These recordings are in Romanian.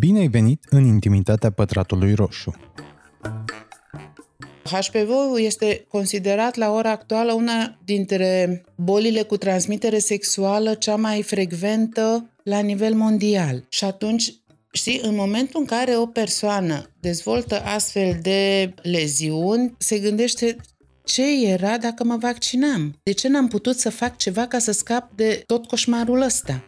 Bine ai venit în intimitatea pătratului roșu. HPV-ul este considerat la ora actuală una dintre bolile cu transmitere sexuală cea mai frecventă la nivel mondial. Și atunci Știi, în momentul în care o persoană dezvoltă astfel de leziuni, se gândește ce era dacă mă vaccinam? De ce n-am putut să fac ceva ca să scap de tot coșmarul ăsta?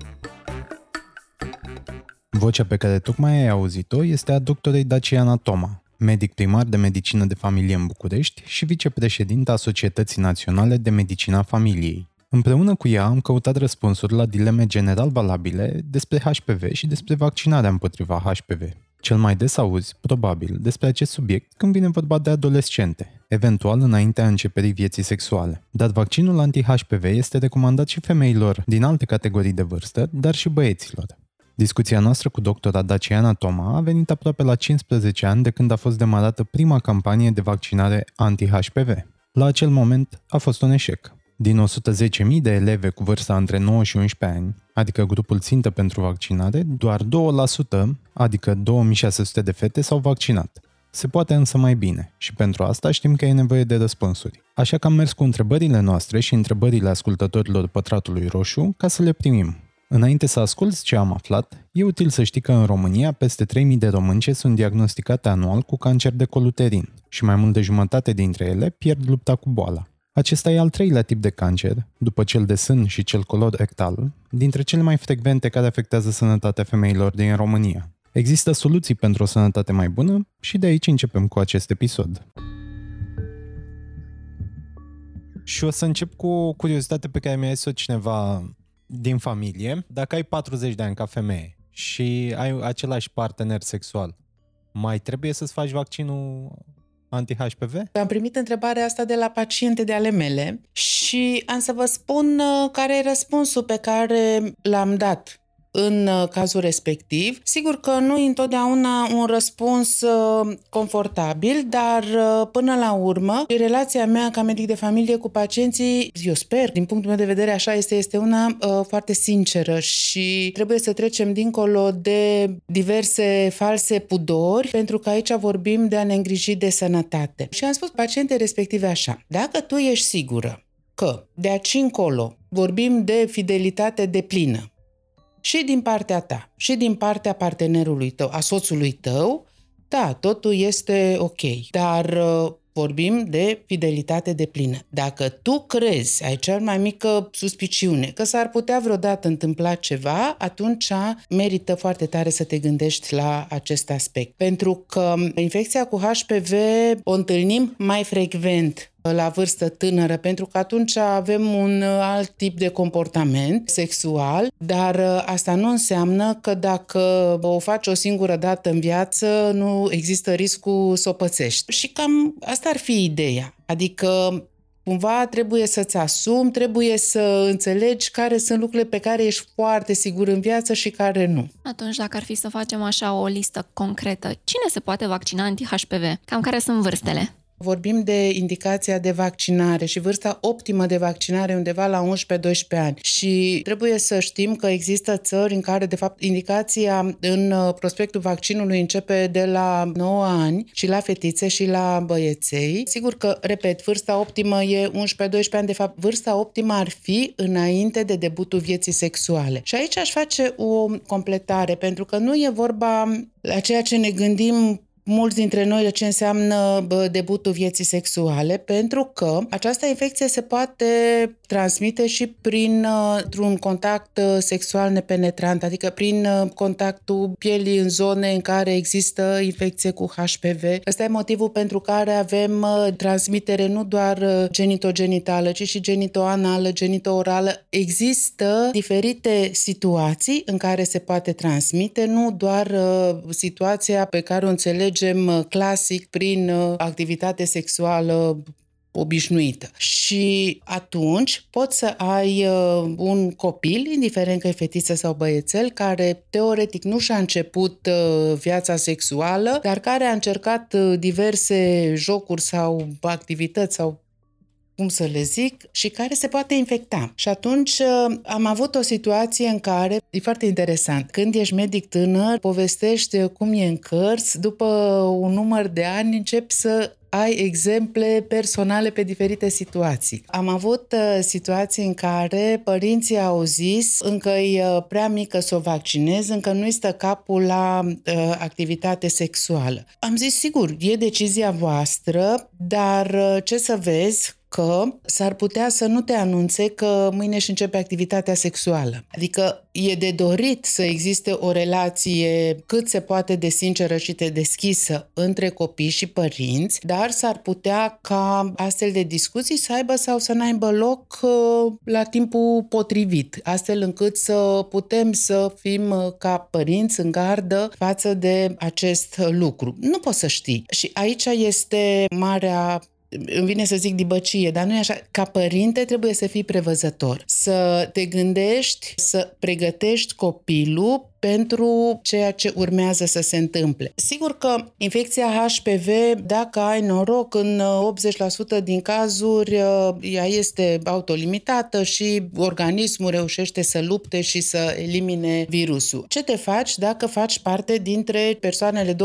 Vocea pe care tocmai ai auzit-o este a doctorei Daciana Toma, medic primar de medicină de familie în București și vicepreședinta Societății Naționale de Medicina Familiei. Împreună cu ea am căutat răspunsuri la dileme general valabile despre HPV și despre vaccinarea împotriva HPV. Cel mai des auzi, probabil, despre acest subiect când vine vorba de adolescente, eventual înaintea începerii vieții sexuale. Dar vaccinul anti-HPV este recomandat și femeilor din alte categorii de vârstă, dar și băieților. Discuția noastră cu doctora Daciana Toma a venit aproape la 15 ani de când a fost demarată prima campanie de vaccinare anti-HPV. La acel moment a fost un eșec. Din 110.000 de eleve cu vârsta între 9 și 11 ani, adică grupul țintă pentru vaccinare, doar 2%, adică 2600 de fete, s-au vaccinat. Se poate însă mai bine și pentru asta știm că e nevoie de răspunsuri. Așa că am mers cu întrebările noastre și întrebările ascultătorilor Pătratului Roșu ca să le primim. Înainte să asculți ce am aflat, e util să știi că în România peste 3000 de românce sunt diagnosticate anual cu cancer de coluterin și mai mult de jumătate dintre ele pierd lupta cu boala. Acesta e al treilea tip de cancer, după cel de sân și cel colorectal, dintre cele mai frecvente care afectează sănătatea femeilor din România. Există soluții pentru o sănătate mai bună și de aici începem cu acest episod. Și o să încep cu o curiozitate pe care mi-a zis-o cineva din familie. Dacă ai 40 de ani ca femeie și ai același partener sexual, mai trebuie să-ți faci vaccinul anti-HPV? Am primit întrebarea asta de la paciente de ale mele și am să vă spun uh, care e răspunsul pe care l-am dat în uh, cazul respectiv. Sigur că nu e întotdeauna un răspuns uh, confortabil, dar uh, până la urmă, relația mea ca medic de familie cu pacienții, eu sper, din punctul meu de vedere așa este, este una foarte sinceră și trebuie să trecem dincolo de diverse false pudori, pentru că aici vorbim de a ne îngriji de sănătate. Și am spus pacientei respective așa, dacă tu ești sigură că de aici încolo vorbim de fidelitate de plină, și din partea ta, și din partea partenerului tău, a soțului tău, da, totul este ok. Dar uh, vorbim de fidelitate de plină. Dacă tu crezi, ai cea mai mică suspiciune că s-ar putea vreodată întâmpla ceva, atunci merită foarte tare să te gândești la acest aspect. Pentru că infecția cu HPV o întâlnim mai frecvent la vârstă tânără, pentru că atunci avem un alt tip de comportament sexual, dar asta nu înseamnă că dacă o faci o singură dată în viață, nu există riscul să o pățești. Și cam asta ar fi ideea. Adică cumva trebuie să-ți asumi, trebuie să înțelegi care sunt lucrurile pe care ești foarte sigur în viață și care nu. Atunci, dacă ar fi să facem așa o listă concretă, cine se poate vaccina anti-HPV? Cam care sunt vârstele? Vorbim de indicația de vaccinare și vârsta optimă de vaccinare undeva la 11-12 ani. Și trebuie să știm că există țări în care, de fapt, indicația în uh, prospectul vaccinului începe de la 9 ani și la fetițe și la băieței. Sigur că, repet, vârsta optimă e 11-12 ani. De fapt, vârsta optimă ar fi înainte de debutul vieții sexuale. Și aici aș face o completare, pentru că nu e vorba la ceea ce ne gândim mulți dintre noi de ce înseamnă debutul vieții sexuale, pentru că această infecție se poate transmite și prin un contact uh, sexual nepenetrant, adică prin uh, contactul pielii în zone în care există infecție cu HPV. Ăsta e motivul pentru care avem uh, transmitere nu doar genitogenitală, ci și genitoanală, genitoorală. Există diferite situații în care se poate transmite, nu doar situația pe care o înțelegem înțelegem uh, clasic prin uh, activitate sexuală obișnuită. Și atunci poți să ai uh, un copil, indiferent că e fetiță sau băiețel, care teoretic nu și-a început uh, viața sexuală, dar care a încercat uh, diverse jocuri sau activități sau cum să le zic, și care se poate infecta. Și atunci uh, am avut o situație în care, e foarte interesant, când ești medic tânăr, povestești cum e în cărți, după un număr de ani începi să ai exemple personale pe diferite situații. Am avut uh, situații în care părinții au zis încă e uh, prea mică să o vaccinez, încă nu-i stă capul la uh, activitate sexuală. Am zis, sigur, e decizia voastră, dar uh, ce să vezi, că s-ar putea să nu te anunțe că mâine își începe activitatea sexuală. Adică e de dorit să existe o relație cât se poate de sinceră și de deschisă între copii și părinți, dar s-ar putea ca astfel de discuții să aibă sau să n-aibă loc uh, la timpul potrivit, astfel încât să putem să fim uh, ca părinți în gardă față de acest lucru. Nu poți să știi. Și aici este marea îmi vine să zic dibăcie, dar nu e așa. Ca părinte trebuie să fii prevăzător, să te gândești, să pregătești copilul pentru ceea ce urmează să se întâmple. Sigur că infecția HPV, dacă ai noroc, în 80% din cazuri ea este autolimitată și organismul reușește să lupte și să elimine virusul. Ce te faci dacă faci parte dintre persoanele 20%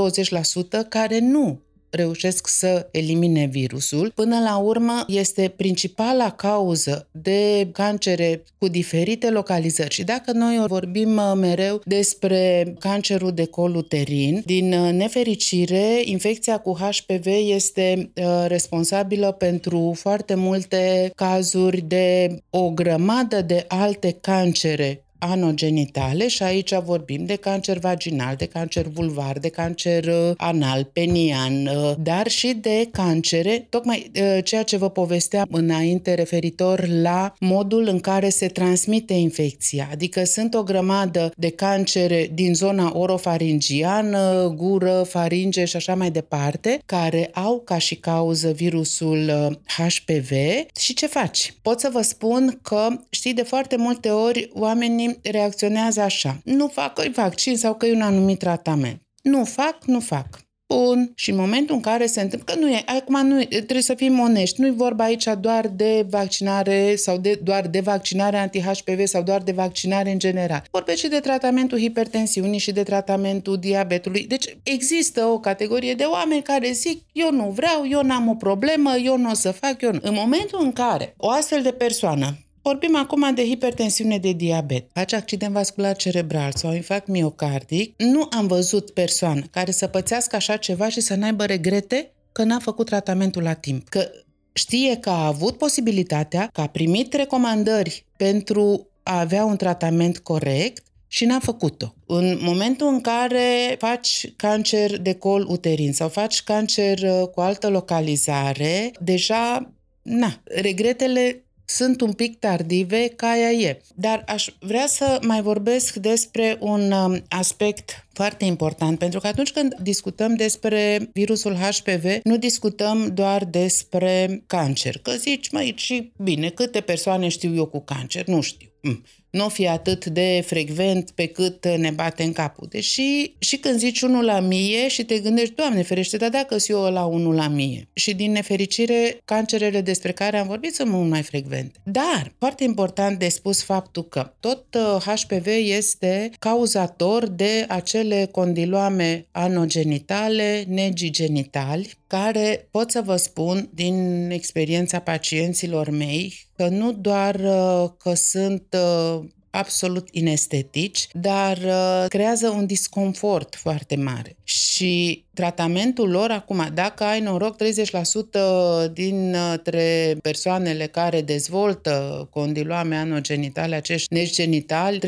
care nu reușesc să elimine virusul. Până la urmă, este principala cauză de cancere cu diferite localizări. Și dacă noi vorbim uh, mereu despre cancerul de col uterin, din uh, nefericire, infecția cu HPV este uh, responsabilă pentru foarte multe cazuri de o grămadă de alte cancere anogenitale și aici vorbim de cancer vaginal, de cancer vulvar, de cancer uh, anal, penian, uh, dar și de cancere, tocmai uh, ceea ce vă povesteam înainte referitor la modul în care se transmite infecția. Adică sunt o grămadă de cancere din zona orofaringiană, gură, faringe și așa mai departe, care au ca și cauză virusul HPV și ce faci? Pot să vă spun că, știi, de foarte multe ori oamenii reacționează așa. Nu fac că vaccin sau că e un anumit tratament. Nu fac, nu fac. Bun. Și în momentul în care se întâmplă, că nu e, acum nu e, trebuie să fim onești, nu e vorba aici doar de vaccinare sau de, doar de vaccinare anti-HPV sau doar de vaccinare în general. Vorbește și de tratamentul hipertensiunii și de tratamentul diabetului. Deci există o categorie de oameni care zic, eu nu vreau, eu n-am o problemă, eu nu o să fac, eu nu. În momentul în care o astfel de persoană Vorbim acum de hipertensiune de diabet, face accident vascular cerebral sau infarct miocardic. Nu am văzut persoană care să pățească așa ceva și să n-aibă regrete că n-a făcut tratamentul la timp. Că știe că a avut posibilitatea, că a primit recomandări pentru a avea un tratament corect și n-a făcut-o. În momentul în care faci cancer de col uterin sau faci cancer uh, cu altă localizare, deja, na, regretele sunt un pic tardive, ca aia e. Dar aș vrea să mai vorbesc despre un um, aspect foarte important, pentru că atunci când discutăm despre virusul HPV, nu discutăm doar despre cancer. Că zici, mai și bine, câte persoane știu eu cu cancer? Nu știu. Mm nu o fi atât de frecvent pe cât ne bate în capul. Deși și când zici unul la mie și te gândești, Doamne ferește, dar dacă eu la unul la mie. Și din nefericire, cancerele despre care am vorbit sunt mult mai frecvente. Dar, foarte important de spus faptul că tot HPV uh, este cauzator de acele condiloame anogenitale, negigenitali, care pot să vă spun din experiența pacienților mei că nu doar uh, că sunt uh, absolut inestetici, dar uh, creează un disconfort foarte mare. Și tratamentul lor, acum, dacă ai noroc, 30% dintre persoanele care dezvoltă condiloame anogenitale, acești nești genitali,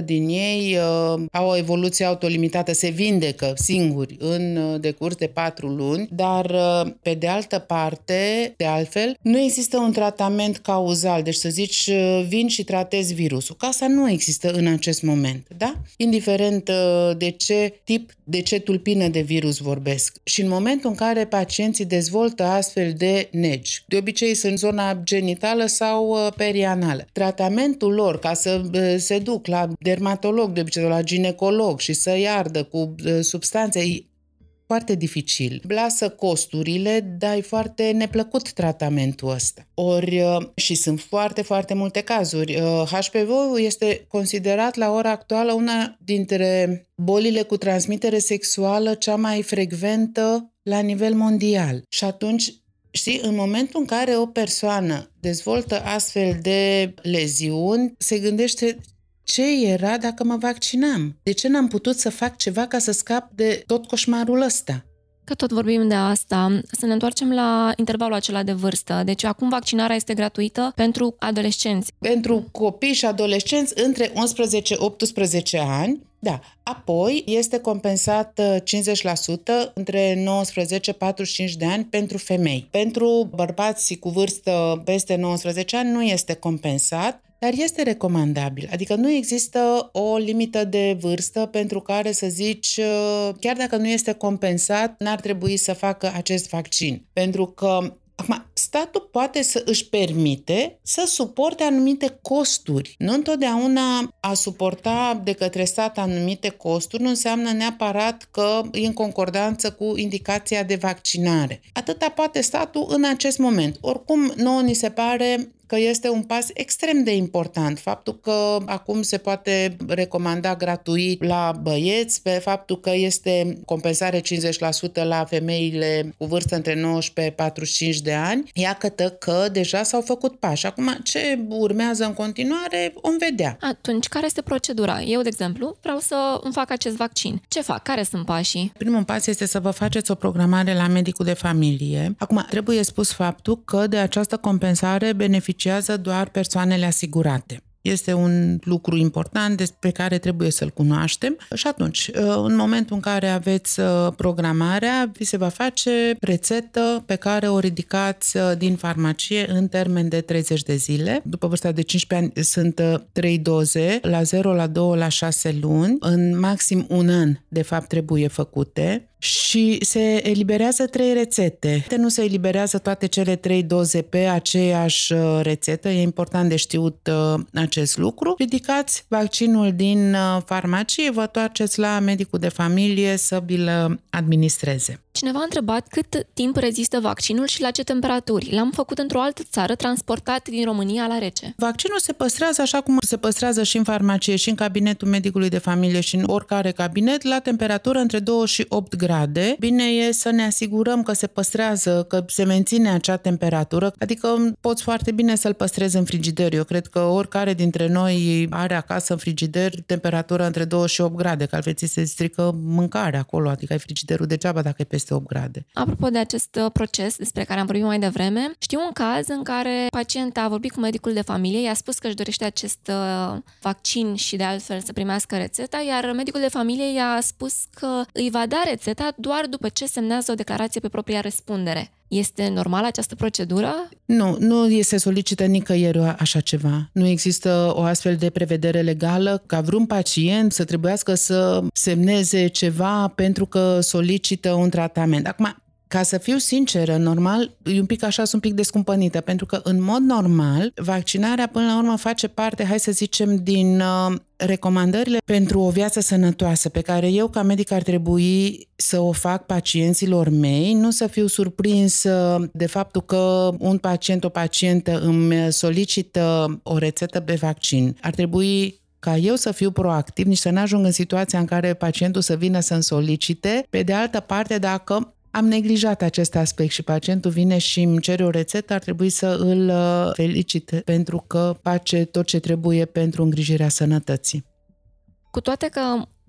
30% din ei uh, au o evoluție autolimitată, se vindecă singuri în uh, decurs de 4 luni, dar uh, pe de altă parte, de altfel, nu există un tratament cauzal, deci să zici uh, vin și tratezi virusul. Ca asta nu există în acest moment, da? Indiferent uh, de ce tip, de ce tulpină de virus vorbesc. Și în momentul în care pacienții dezvoltă astfel de negi, de obicei sunt zona genitală sau uh, perianală, tratamentul lor ca să uh, se duc la dermatolog, de obicei la ginecolog și să iardă cu substanțe foarte dificil. Lasă costurile, dar e foarte neplăcut tratamentul ăsta. Ori, uh, și sunt foarte, foarte multe cazuri. HPV-ul este considerat la ora actuală una dintre bolile cu transmitere sexuală cea mai frecventă la nivel mondial. Și atunci Știi, în momentul în care o persoană dezvoltă astfel de leziuni, se gândește ce era dacă mă vaccinam? De ce n-am putut să fac ceva ca să scap de tot coșmarul ăsta? Că tot vorbim de asta, să ne întoarcem la intervalul acela de vârstă. Deci acum vaccinarea este gratuită pentru adolescenți. Pentru copii și adolescenți între 11-18 ani, da. Apoi este compensat 50% între 19-45 de ani pentru femei. Pentru bărbați cu vârstă peste 19 ani nu este compensat, dar este recomandabil. Adică nu există o limită de vârstă pentru care să zici, uh, chiar dacă nu este compensat, n-ar trebui să facă acest vaccin. Pentru că Acum, statul poate să își permite să suporte anumite costuri. Nu întotdeauna a suporta de către stat anumite costuri nu înseamnă neapărat că e în concordanță cu indicația de vaccinare. Atâta poate statul în acest moment. Oricum, nouă ni se pare că este un pas extrem de important. Faptul că acum se poate recomanda gratuit la băieți, pe faptul că este compensare 50% la femeile cu vârstă între 19-45 de ani, iată că deja s-au făcut pași. Acum, ce urmează în continuare, vom vedea. Atunci, care este procedura? Eu, de exemplu, vreau să îmi fac acest vaccin. Ce fac? Care sunt pașii? Primul pas este să vă faceți o programare la medicul de familie. Acum, trebuie spus faptul că de această compensare beneficiază beneficiază doar persoanele asigurate. Este un lucru important despre care trebuie să-l cunoaștem și atunci, uh, în momentul în care aveți uh, programarea, vi se va face rețetă pe care o ridicați uh, din farmacie în termen de 30 de zile. După vârsta de 15 ani sunt 3 doze, la 0, la 2, la 6 luni. În maxim un an, de fapt, trebuie făcute și se eliberează trei rețete. Nu se eliberează toate cele trei doze pe aceeași uh, rețetă, e important de știut uh, acest lucru. Ridicați vaccinul din uh, farmacie, vă toarceți la medicul de familie să vi-l administreze. Cineva a întrebat cât timp rezistă vaccinul și la ce temperaturi. L-am făcut într-o altă țară, transportat din România la rece. Vaccinul se păstrează așa cum se păstrează și în farmacie, și în cabinetul medicului de familie, și în oricare cabinet, la temperatură între 2 și 8 grade. Bine e să ne asigurăm că se păstrează, că se menține acea temperatură, adică poți foarte bine să-l păstrezi în frigider. Eu cred că oricare dintre noi are acasă în frigider temperatură între 2 și 8 grade, că altfel se strică mâncarea acolo, adică ai frigiderul degeaba dacă e peste peste 8 grade. Apropo de acest uh, proces despre care am vorbit mai devreme, știu un caz în care pacienta a vorbit cu medicul de familie, i-a spus că își dorește acest uh, vaccin și de altfel să primească rețeta, iar medicul de familie i-a spus că îi va da rețeta doar după ce semnează o declarație pe propria răspundere. Este normală această procedură? Nu, nu este solicită nicăieri așa ceva. Nu există o astfel de prevedere legală ca vreun pacient să trebuiască să semneze ceva pentru că solicită un tratament. Acum, ca să fiu sinceră, normal, e un pic așa, sunt un pic descumpănită, pentru că în mod normal, vaccinarea până la urmă face parte, hai să zicem, din uh, recomandările pentru o viață sănătoasă pe care eu ca medic ar trebui să o fac pacienților mei, nu să fiu surprins uh, de faptul că un pacient, o pacientă îmi solicită o rețetă de vaccin. Ar trebui ca eu să fiu proactiv, nici să nu ajung în situația în care pacientul să vină să-mi solicite. Pe de altă parte, dacă am neglijat acest aspect și pacientul vine și îmi cere o rețetă, ar trebui să îl uh, felicit pentru că face tot ce trebuie pentru îngrijirea sănătății. Cu toate că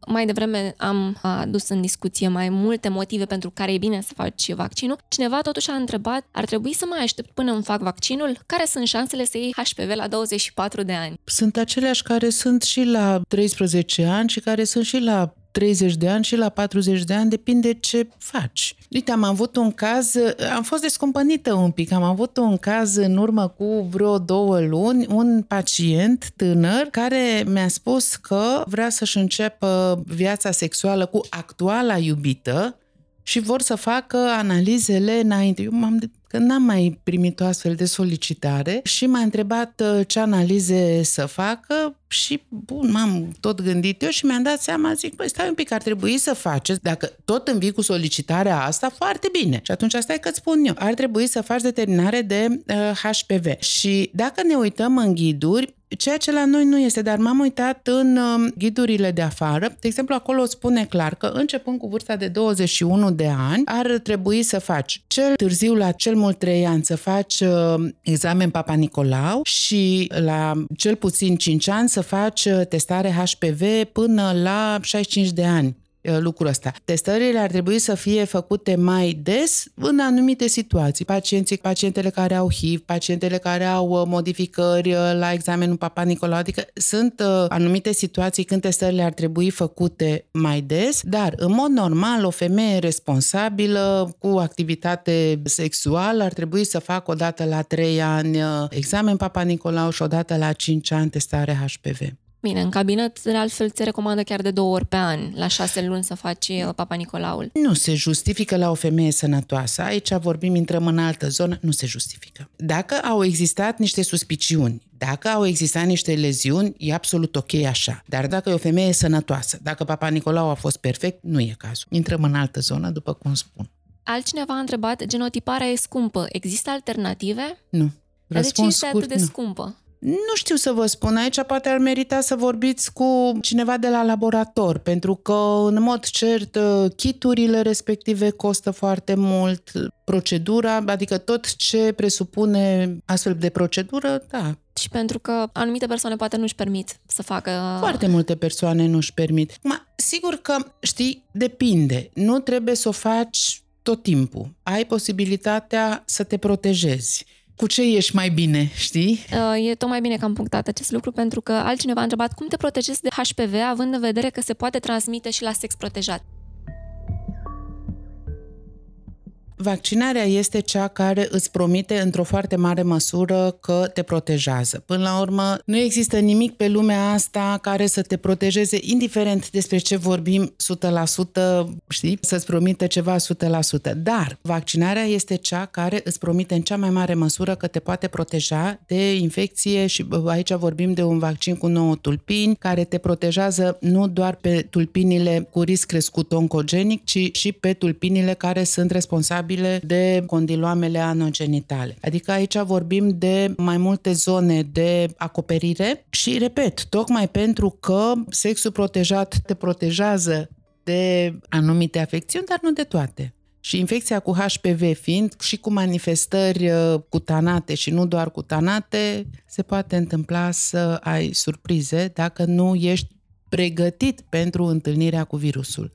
mai devreme am adus în discuție mai multe motive pentru care e bine să faci vaccinul. Cineva totuși a întrebat, ar trebui să mai aștept până îmi fac vaccinul? Care sunt șansele să iei HPV la 24 de ani? Sunt aceleași care sunt și la 13 ani și care sunt și la 30 de ani și la 40 de ani, depinde ce faci. Uite, am avut un caz, am fost descumpănită un pic, am avut un caz în urmă cu vreo două luni, un pacient tânăr care mi-a spus că vrea să-și înceapă viața sexuală cu actuala iubită și vor să facă analizele înainte. Eu m-am că n-am mai primit o astfel de solicitare și m-a întrebat uh, ce analize să facă Și, bun, m-am tot gândit eu și mi-am dat seama, zic, păi stai un pic, ar trebui să faceți, dacă tot învii cu solicitarea asta, foarte bine. Și atunci asta e că spun eu, ar trebui să faci determinare de uh, HPV. Și dacă ne uităm în ghiduri, ceea ce la noi nu este, dar m-am uitat în uh, ghidurile de afară. De exemplu, acolo spune clar că începând cu vârsta de 21 de ani, ar trebui să faci cel târziu la cel mult 3 ani să faci uh, examen Papa Nicolau și la cel puțin 5 ani să faci uh, testare HPV până la 65 de ani. Uh, lucrul ăsta. Testările ar trebui să fie făcute mai des în anumite situații. Pacienții, pacientele care au HIV, pacientele care au uh, modificări uh, la examenul Papa Nicolau, adică sunt anumite situații când testările ar trebui făcute mai des, dar în mod normal o femeie responsabilă cu activitate sexuală ar trebui să facă o dată la 3 ani examen Papa Nicolau și o dată la 5 ani testare HPV. Bine, în cabinet, de altfel, se recomandă chiar de două ori pe an, la șase luni să faci uh, Papa Nicolaul. Nu se justifică la o femeie sănătoasă. Aici vorbim, intrăm în altă zonă, nu se justifică. Dacă au existat niște suspiciuni, dacă au existat niște leziuni, e absolut ok așa. Dar dacă e o femeie sănătoasă, dacă Papa Nicolau a fost perfect, nu e cazul. Intrăm în altă zonă, după cum spun. Altcineva a întrebat, genotiparea e scumpă. Există alternative? Nu. Răspuns de ce este scurt, atât de nu. scumpă? Nu știu să vă spun, aici poate ar merita să vorbiți cu cineva de la laborator, pentru că, în mod cert, kiturile respective costă foarte mult, procedura, adică tot ce presupune astfel de procedură, da, și pentru că anumite persoane poate nu-și permit să facă... Foarte multe persoane nu-și permit. Ma, sigur că, știi, depinde. Nu trebuie să o faci tot timpul. Ai posibilitatea să te protejezi cu ce ești mai bine, știi? Uh, e tocmai bine că am punctat acest lucru pentru că altcineva a întrebat cum te protejezi de HPV având în vedere că se poate transmite și la sex protejat. Vaccinarea este cea care îți promite într-o foarte mare măsură că te protejează. Până la urmă, nu există nimic pe lumea asta care să te protejeze, indiferent despre ce vorbim 100%, știi, să-ți promite ceva 100%. Dar vaccinarea este cea care îți promite în cea mai mare măsură că te poate proteja de infecție și aici vorbim de un vaccin cu nouă tulpini care te protejează nu doar pe tulpinile cu risc crescut oncogenic, ci și pe tulpinile care sunt responsabile responsabile de condiloamele anogenitale. Adică aici vorbim de mai multe zone de acoperire și, repet, tocmai pentru că sexul protejat te protejează de anumite afecțiuni, dar nu de toate. Și infecția cu HPV fiind și cu manifestări uh, cutanate și nu doar cutanate, se poate întâmpla să ai surprize dacă nu ești pregătit pentru întâlnirea cu virusul.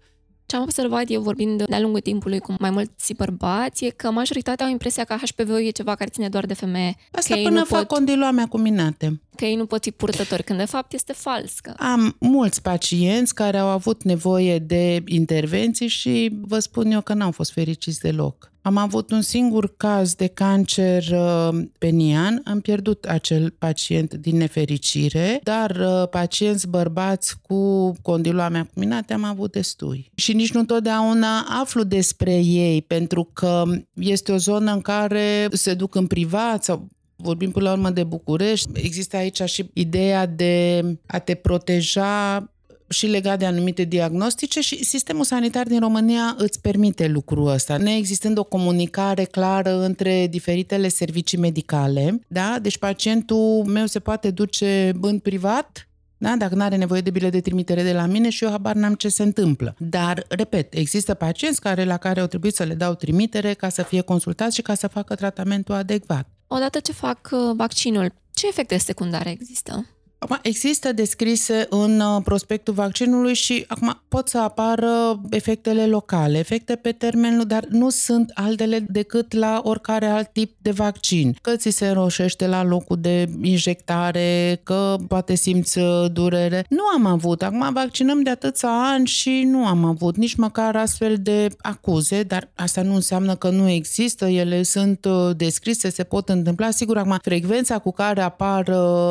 Ce am observat eu vorbind de-a lungul timpului cu mai mulți bărbați e că majoritatea au impresia că HPV-ul e ceva care ține doar de femeie. Asta că până fac pot... condiloame acuminate că ei nu pot fi purtători, când de fapt este fals. Că... Am mulți pacienți care au avut nevoie de intervenții și vă spun eu că n-au fost fericiți deloc. Am avut un singur caz de cancer uh, penian, am pierdut acel pacient din nefericire, dar uh, pacienți bărbați cu condiloame acuminate am avut destui. Și nici nu întotdeauna aflu despre ei, pentru că este o zonă în care se duc în privat sau vorbim până la urmă de București, există aici și ideea de a te proteja și legat de anumite diagnostice și sistemul sanitar din România îți permite lucrul ăsta. Neexistând o comunicare clară între diferitele servicii medicale, da? Deci pacientul meu se poate duce în privat da? Dacă nu are nevoie de bilet de trimitere de la mine și eu habar n-am ce se întâmplă. Dar, repet, există pacienți care, la care au trebuit să le dau trimitere ca să fie consultați și ca să facă tratamentul adecvat. Odată ce fac uh, vaccinul, ce efecte secundare există? Acum, există descrise în uh, prospectul vaccinului și acum pot să apară efectele locale, efecte pe termen lung, dar nu sunt altele decât la oricare alt tip de vaccin. Că ți se înroșește la locul de injectare, că poate simți uh, durere. Nu am avut. Acum vaccinăm de atâția ani și nu am avut nici măcar astfel de acuze, dar asta nu înseamnă că nu există. Ele sunt uh, descrise, se pot întâmpla. Sigur, acum frecvența cu care apar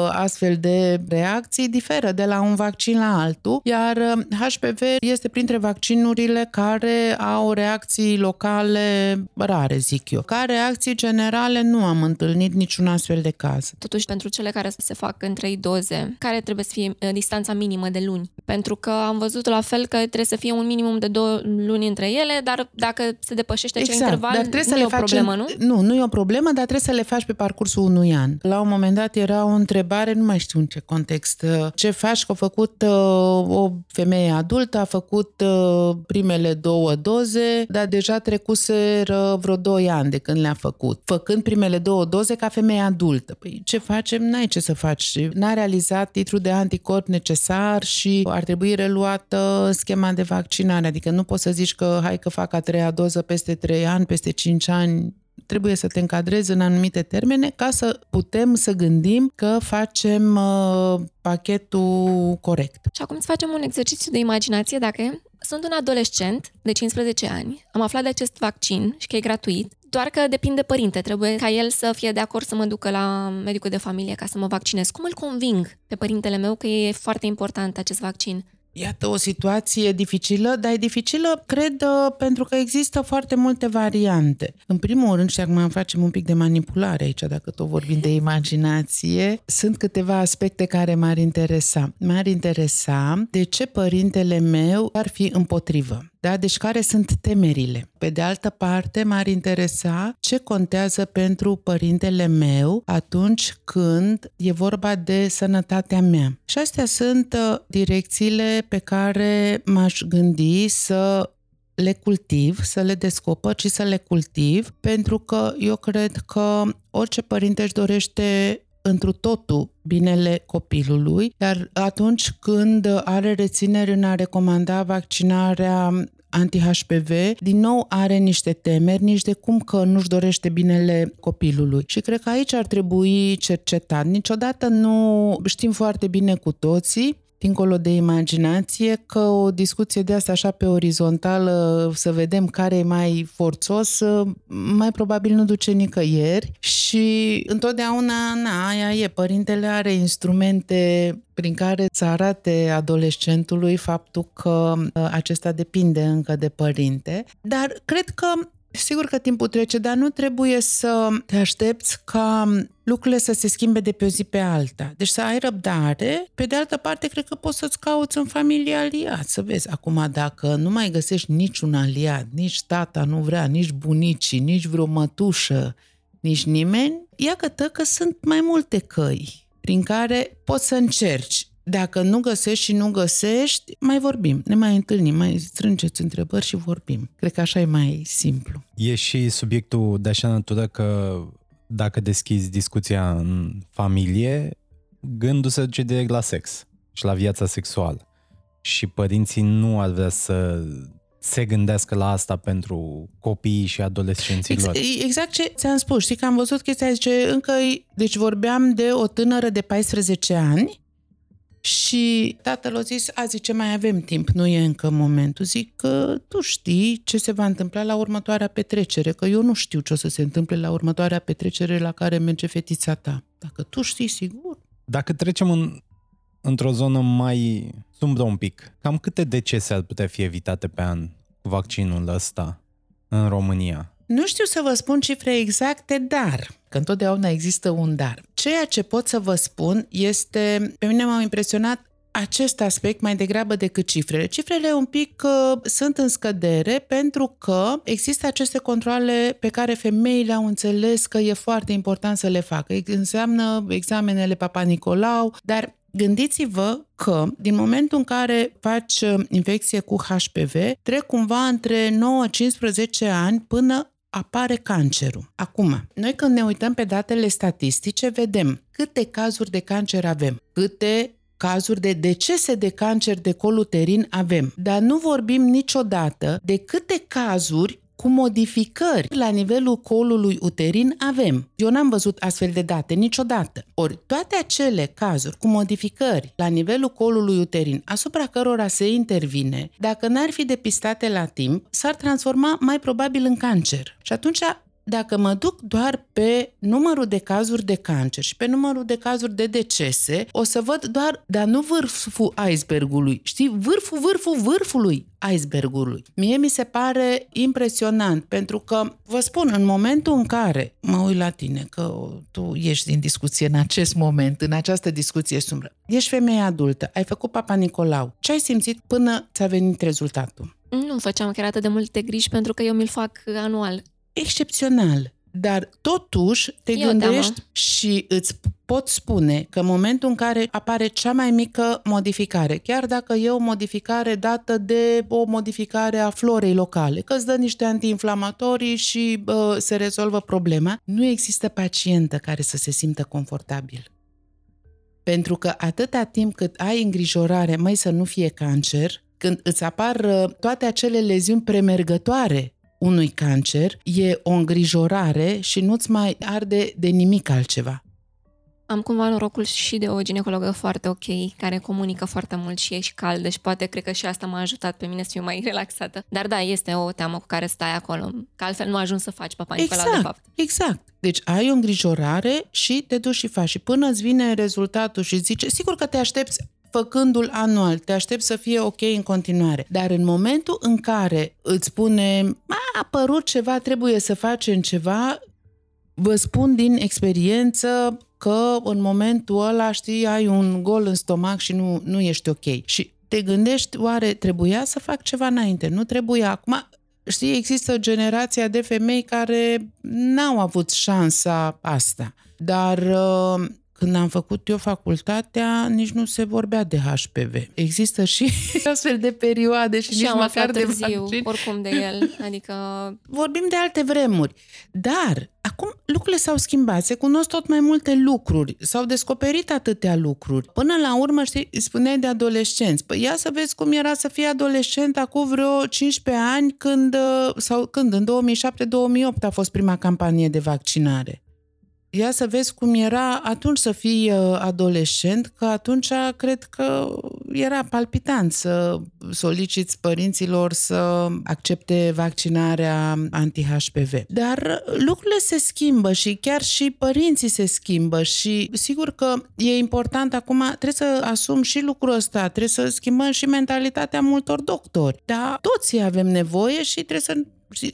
astfel de de reacții diferă de la un vaccin la altul, iar HPV este printre vaccinurile care au reacții locale rare, zic eu. Ca reacții generale nu am întâlnit niciun astfel de caz. Totuși, pentru cele care se fac în trei doze, care trebuie să fie uh, distanța minimă de luni? Pentru că am văzut la fel că trebuie să fie un minimum de două luni între ele, dar dacă se depășește exact, acel interval, dar trebuie nu să e le o facem, problemă, nu? Nu, nu e o problemă, dar trebuie să le faci pe parcursul unui an. La un moment dat era o întrebare, nu mai știu în ce context, uh, ce faci că a făcut uh, o femeie adultă, a făcut uh, primele două doze, dar deja trecuseră vreo 2 ani de când le-a făcut. Făcând primele două doze ca femeie adultă. Păi ce facem? N-ai ce să faci. N-a realizat titlul de anticorp necesar și ar trebui reluată schema de vaccinare. Adică nu poți să zici că hai că fac a treia doză peste 3 ani, peste 5 ani, trebuie să te încadrezi în anumite termene ca să putem să gândim că facem uh, pachetul corect. Și acum să facem un exercițiu de imaginație dacă sunt un adolescent de 15 ani, am aflat de acest vaccin și că e gratuit, doar că depinde de părinte, trebuie ca el să fie de acord să mă ducă la medicul de familie ca să mă vaccinez. Cum îl conving pe părintele meu că e foarte important acest vaccin? Iată o situație dificilă, dar e dificilă, cred, uh, pentru că există foarte multe variante. În primul rând, și acum facem un pic de manipulare aici, dacă tot vorbim de imaginație, sunt câteva aspecte care m-ar interesa. M-ar interesa de ce părintele meu ar fi împotrivă. Da? Deci care sunt temerile? Pe de altă parte, m-ar interesa ce contează pentru părintele meu atunci când e vorba de sănătatea mea. Și astea sunt uh, direcțiile pe care m-aș gândi să le cultiv, să le descoper și să le cultiv, pentru că eu cred că orice părinte își dorește întru totul binele copilului, iar atunci când are rețineri în a recomanda vaccinarea anti-HPV, din nou are niște temeri, nici de cum că nu-și dorește binele copilului. Și cred că aici ar trebui cercetat. Niciodată nu știm foarte bine cu toții dincolo de imaginație, că o discuție de asta așa pe orizontală, să vedem care e mai forțos, mai probabil nu duce nicăieri și întotdeauna, na, aia e, părintele are instrumente prin care să arate adolescentului faptul că ă, acesta depinde încă de părinte, dar cred că Sigur că timpul trece, dar nu trebuie să te aștepți ca lucrurile să se schimbe de pe o zi pe alta. Deci să ai răbdare. Pe de altă parte, cred că poți să-ți cauți în familie aliat. Să vezi, acum dacă nu mai găsești niciun aliat, nici tata nu vrea, nici bunicii, nici vreo mătușă, nici nimeni, ia că sunt mai multe căi prin care poți să încerci. Dacă nu găsești și nu găsești, mai vorbim, ne mai întâlnim, mai strângeți întrebări și vorbim. Cred că așa e mai simplu. E și subiectul de așa natură că dacă deschizi discuția în familie, gândul se duce direct la sex și la viața sexuală. Și părinții nu ar vrea să se gândească la asta pentru copiii și adolescenții lor. Exact ce ți-am spus. Știi că am văzut chestia, zice, încă, deci vorbeam de o tânără de 14 ani și tatăl a zis, a zice, mai avem timp, nu e încă momentul. Zic că tu știi ce se va întâmpla la următoarea petrecere, că eu nu știu ce o să se întâmple la următoarea petrecere la care merge fetița ta. Dacă tu știi, sigur. Dacă trecem în, într-o zonă mai sumbră un pic, cam câte decese ar putea fi evitate pe an cu vaccinul ăsta în România? Nu știu să vă spun cifre exacte, dar, că întotdeauna există un dar. Ceea ce pot să vă spun este, pe mine m-au impresionat acest aspect mai degrabă decât cifrele. Cifrele un pic uh, sunt în scădere pentru că există aceste controle pe care femeile au înțeles că e foarte important să le facă. Înseamnă examenele Papa Nicolau, dar Gândiți-vă că din momentul în care faci uh, infecție cu HPV, trec cumva între 9-15 ani până apare cancerul. Acum, noi când ne uităm pe datele statistice, vedem câte cazuri de cancer avem, câte cazuri de decese de cancer de col uterin avem, dar nu vorbim niciodată de câte cazuri cu modificări la nivelul colului uterin avem. Eu n-am văzut astfel de date niciodată. Ori toate acele cazuri cu modificări la nivelul colului uterin asupra cărora se intervine, dacă n-ar fi depistate la timp, s-ar transforma mai probabil în cancer. Și atunci dacă mă duc doar pe numărul de cazuri de cancer și pe numărul de cazuri de decese, o să văd doar, dar nu vârful icebergului, știi, vârful, vârful, vârfului icebergului. Mie mi se pare impresionant, pentru că, vă spun, în momentul în care mă uit la tine, că tu ești din discuție în acest moment, în această discuție sumbră, ești femeie adultă, ai făcut Papa Nicolau, ce ai simțit până ți-a venit rezultatul? Nu făceam chiar atât de multe griji pentru că eu mi-l fac anual. Excepțional. Dar totuși te E o gândești teamă. și îți pot spune că în momentul în care apare cea mai mică modificare, chiar dacă e o modificare dată de o modificare a florei locale, că îți dă niște antiinflamatorii și uh, se rezolvă problema, nu există pacientă care să se simtă confortabil. Pentru că atâta timp cât ai îngrijorare, mai să nu fie cancer, când îți apar uh, toate acele leziuni premergătoare unui cancer, e o îngrijorare și nu-ți mai arde de nimic altceva. Am cumva norocul și de o ginecologă foarte ok, care comunică foarte mult și e și caldă și poate cred că și asta m-a ajutat pe mine să fiu mai relaxată. Dar da, este o teamă cu care stai acolo, că altfel nu ajungi să faci papa Nicolau de fapt. exact. Deci ai o îngrijorare și te duci și faci. Și până îți vine rezultatul și zice, sigur că te aștepți făcându-l anual, te aștepți să fie ok în continuare. Dar în momentul în care îți spune, a apărut ceva, trebuie să facem ceva, vă spun din experiență că în momentul ăla, știi, ai un gol în stomac și nu, nu ești ok. Și te gândești, oare trebuia să fac ceva înainte? Nu trebuia. Acum, știi, există generația de femei care n-au avut șansa asta. Dar uh, când am făcut eu facultatea, nici nu se vorbea de HPV. Există și astfel de perioade și, Și nici am măcar aflat de târziu, vaccin. oricum de el. Adică Vorbim de alte vremuri. Dar acum lucrurile s-au schimbat, se cunosc tot mai multe lucruri, s-au descoperit atâtea lucruri. Până la urmă, știi, spuneai de adolescenți. Păi ia să vezi cum era să fii adolescent acum vreo 15 ani când, uh, sau când, în 2007-2008 a fost prima campanie de vaccinare. Ia să vezi cum era atunci să fii uh, adolescent, că atunci cred că era palpitant să soliciți părinților să accepte vaccinarea anti-HPV. Dar lucrurile se schimbă și chiar și părinții se schimbă și sigur că e important acum, trebuie să asum și lucrul ăsta, trebuie să schimbăm și mentalitatea multor doctori. Dar toți avem nevoie și trebuie să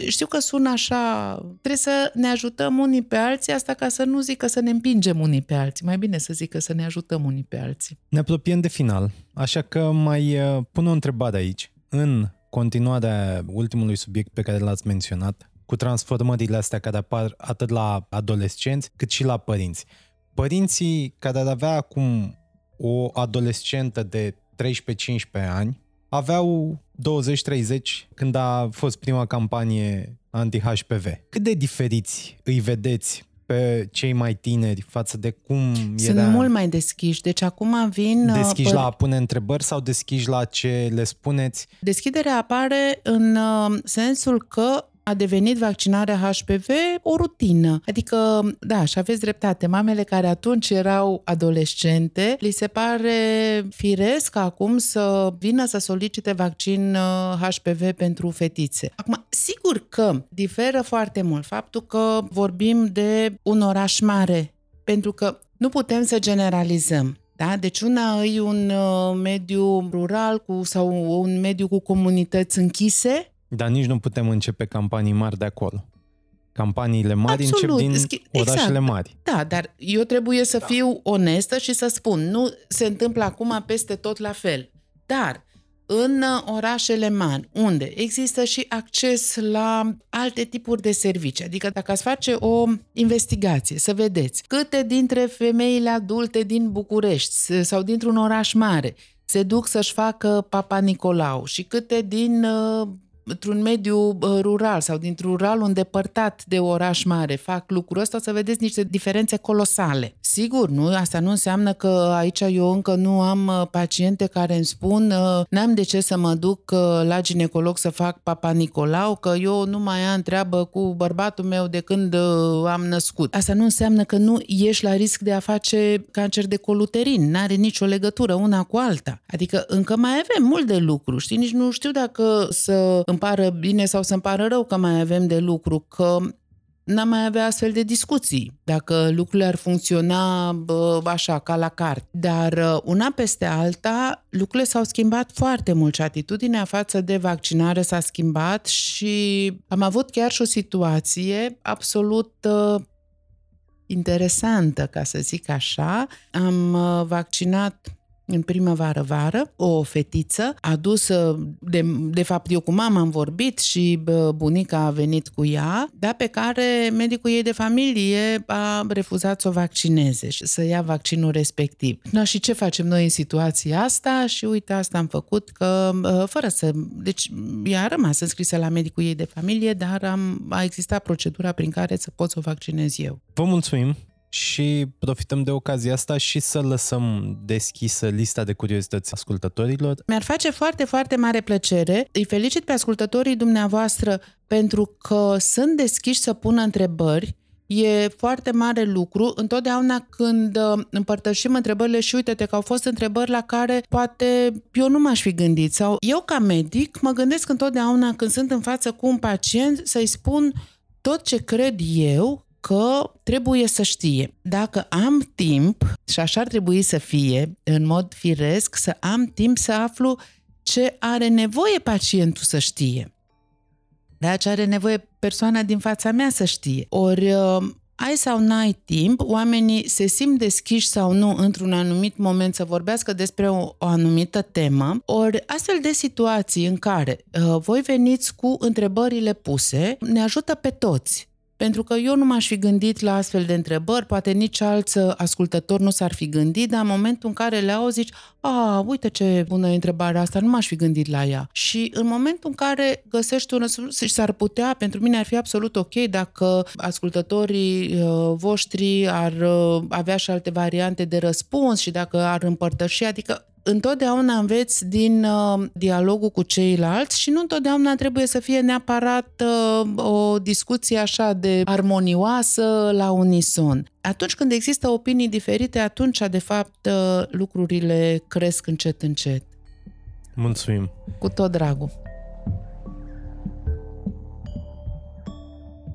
știu că sună așa, trebuie să ne ajutăm unii pe alții, asta ca să nu zic că să ne împingem unii pe alții, mai bine să zic că să ne ajutăm unii pe alții. Ne apropiem de final, așa că mai uh, pun o întrebare aici. În continuarea ultimului subiect pe care l-ați menționat, cu transformările astea care apar atât la adolescenți cât și la părinți. Părinții care ar avea acum o adolescentă de 13-15 ani aveau 20-30 când a fost prima campanie anti-HPV. Cât de diferiți îi vedeți pe cei mai tineri față de cum Sunt era... mult mai deschiși, deci acum vin... uh, Deschiși păr- la a pune întrebări sau deschiși la ce le spuneți? Deschiderea apare în uh, sensul că a devenit vaccinarea HPV o rutină. Adică, da, și aveți dreptate, mamele care atunci erau adolescente, li se pare firesc acum să vină să solicite vaccin uh, HPV pentru fetițe. Acum, sigur că diferă foarte mult faptul că vorbim de un oraș mare, pentru că nu putem să generalizăm. Da? Deci una e un uh, mediu rural cu, sau un mediu cu comunități închise, Dar nici nu putem începe campanii mari de acolo. Campaniile mari Absolut. încep din Schi- orașele exact. mari. Da, dar eu trebuie să fiu onestă și să spun, nu se întâmplă acum peste tot la fel. Dar în uh, orașele mari, unde există și acces la alte tipuri de servicii, adică dacă ați face o investigație, să vedeți câte dintre femeile adulte din București s- sau dintr-un oraș mare se duc să-și facă Papa Nicolau și câte din uh, într-un mediu uh, rural sau dintr-un rural îndepărtat de oraș mare fac lucrul ăsta, o să vedeți niște diferențe colosale. Sigur, nu, asta nu înseamnă că aici eu încă nu am uh, paciente care îmi spun uh, n-am de ce să mă duc uh, la ginecolog să fac Papa Nicolau, că eu nu mai am treabă cu bărbatul meu de când uh, am născut. Asta nu înseamnă că nu ești la risc de a face cancer de coluterin. N-are nicio legătură una cu alta. Adică încă mai avem mult de lucru, știi? Nici nu știu dacă să îmi pară bine sau să îmi pară rău că mai avem de lucru, că n-am mai avea astfel de discuții, dacă lucrurile ar funcționa bă, așa, ca la carte. Dar uh, una peste alta, lucrurile s-au schimbat foarte mult și atitudinea față de vaccinare s-a schimbat și am avut chiar și o situație absolut uh, interesantă, ca să zic așa. Am uh, vaccinat în primăvară-vară, o fetiță adusă, de, de fapt eu cu mama am vorbit și bunica a venit cu ea, dar pe care medicul ei de familie a refuzat să o vaccineze și să ia vaccinul respectiv. No, și ce facem noi în situația asta? Și uite, asta am făcut că, fără să... Deci, ea a rămas înscrisă la medicul ei de familie, dar am, a existat procedura prin care să pot să o vaccinez eu. Vă mulțumim! Și profităm de ocazia asta și să lăsăm deschisă lista de curiozități ascultătorilor. Mi-ar face foarte, foarte mare plăcere. Îi felicit pe ascultătorii dumneavoastră pentru că sunt deschiși să pună întrebări E foarte mare lucru. Întotdeauna când uh, împărtășim întrebările și uite-te că au fost întrebări la care poate eu nu m-aș fi gândit sau eu ca medic mă gândesc întotdeauna când sunt în față cu un pacient să-i spun tot ce cred eu că trebuie să știe. Dacă am timp, și așa ar trebui să fie, în mod firesc, să am timp să aflu ce are nevoie pacientul să știe. Da, ce are nevoie persoana din fața mea să știe. Ori uh, ai sau n-ai timp, oamenii se simt deschiși sau nu într-un anumit moment să vorbească despre o, o anumită temă, ori astfel de situații în care uh, voi veniți cu întrebările puse ne ajută pe toți pentru că eu nu m-aș fi gândit la astfel de întrebări, poate nici alți ascultător nu s-ar fi gândit, dar în momentul în care le auzi, zici, a, uite ce bună e întrebarea asta, nu m-aș fi gândit la ea. Și în momentul în care găsești un răspuns și s-ar putea, pentru mine ar fi absolut ok dacă ascultătorii uh, voștri ar uh, avea și alte variante de răspuns și dacă ar împărtăși, adică întotdeauna înveți din uh, dialogul cu ceilalți și nu întotdeauna trebuie să fie neapărat uh, o discuție așa de armonioasă la unison. Atunci când există opinii diferite, atunci, de fapt, uh, lucrurile cresc încet, încet. Mulțumim! Cu tot dragul!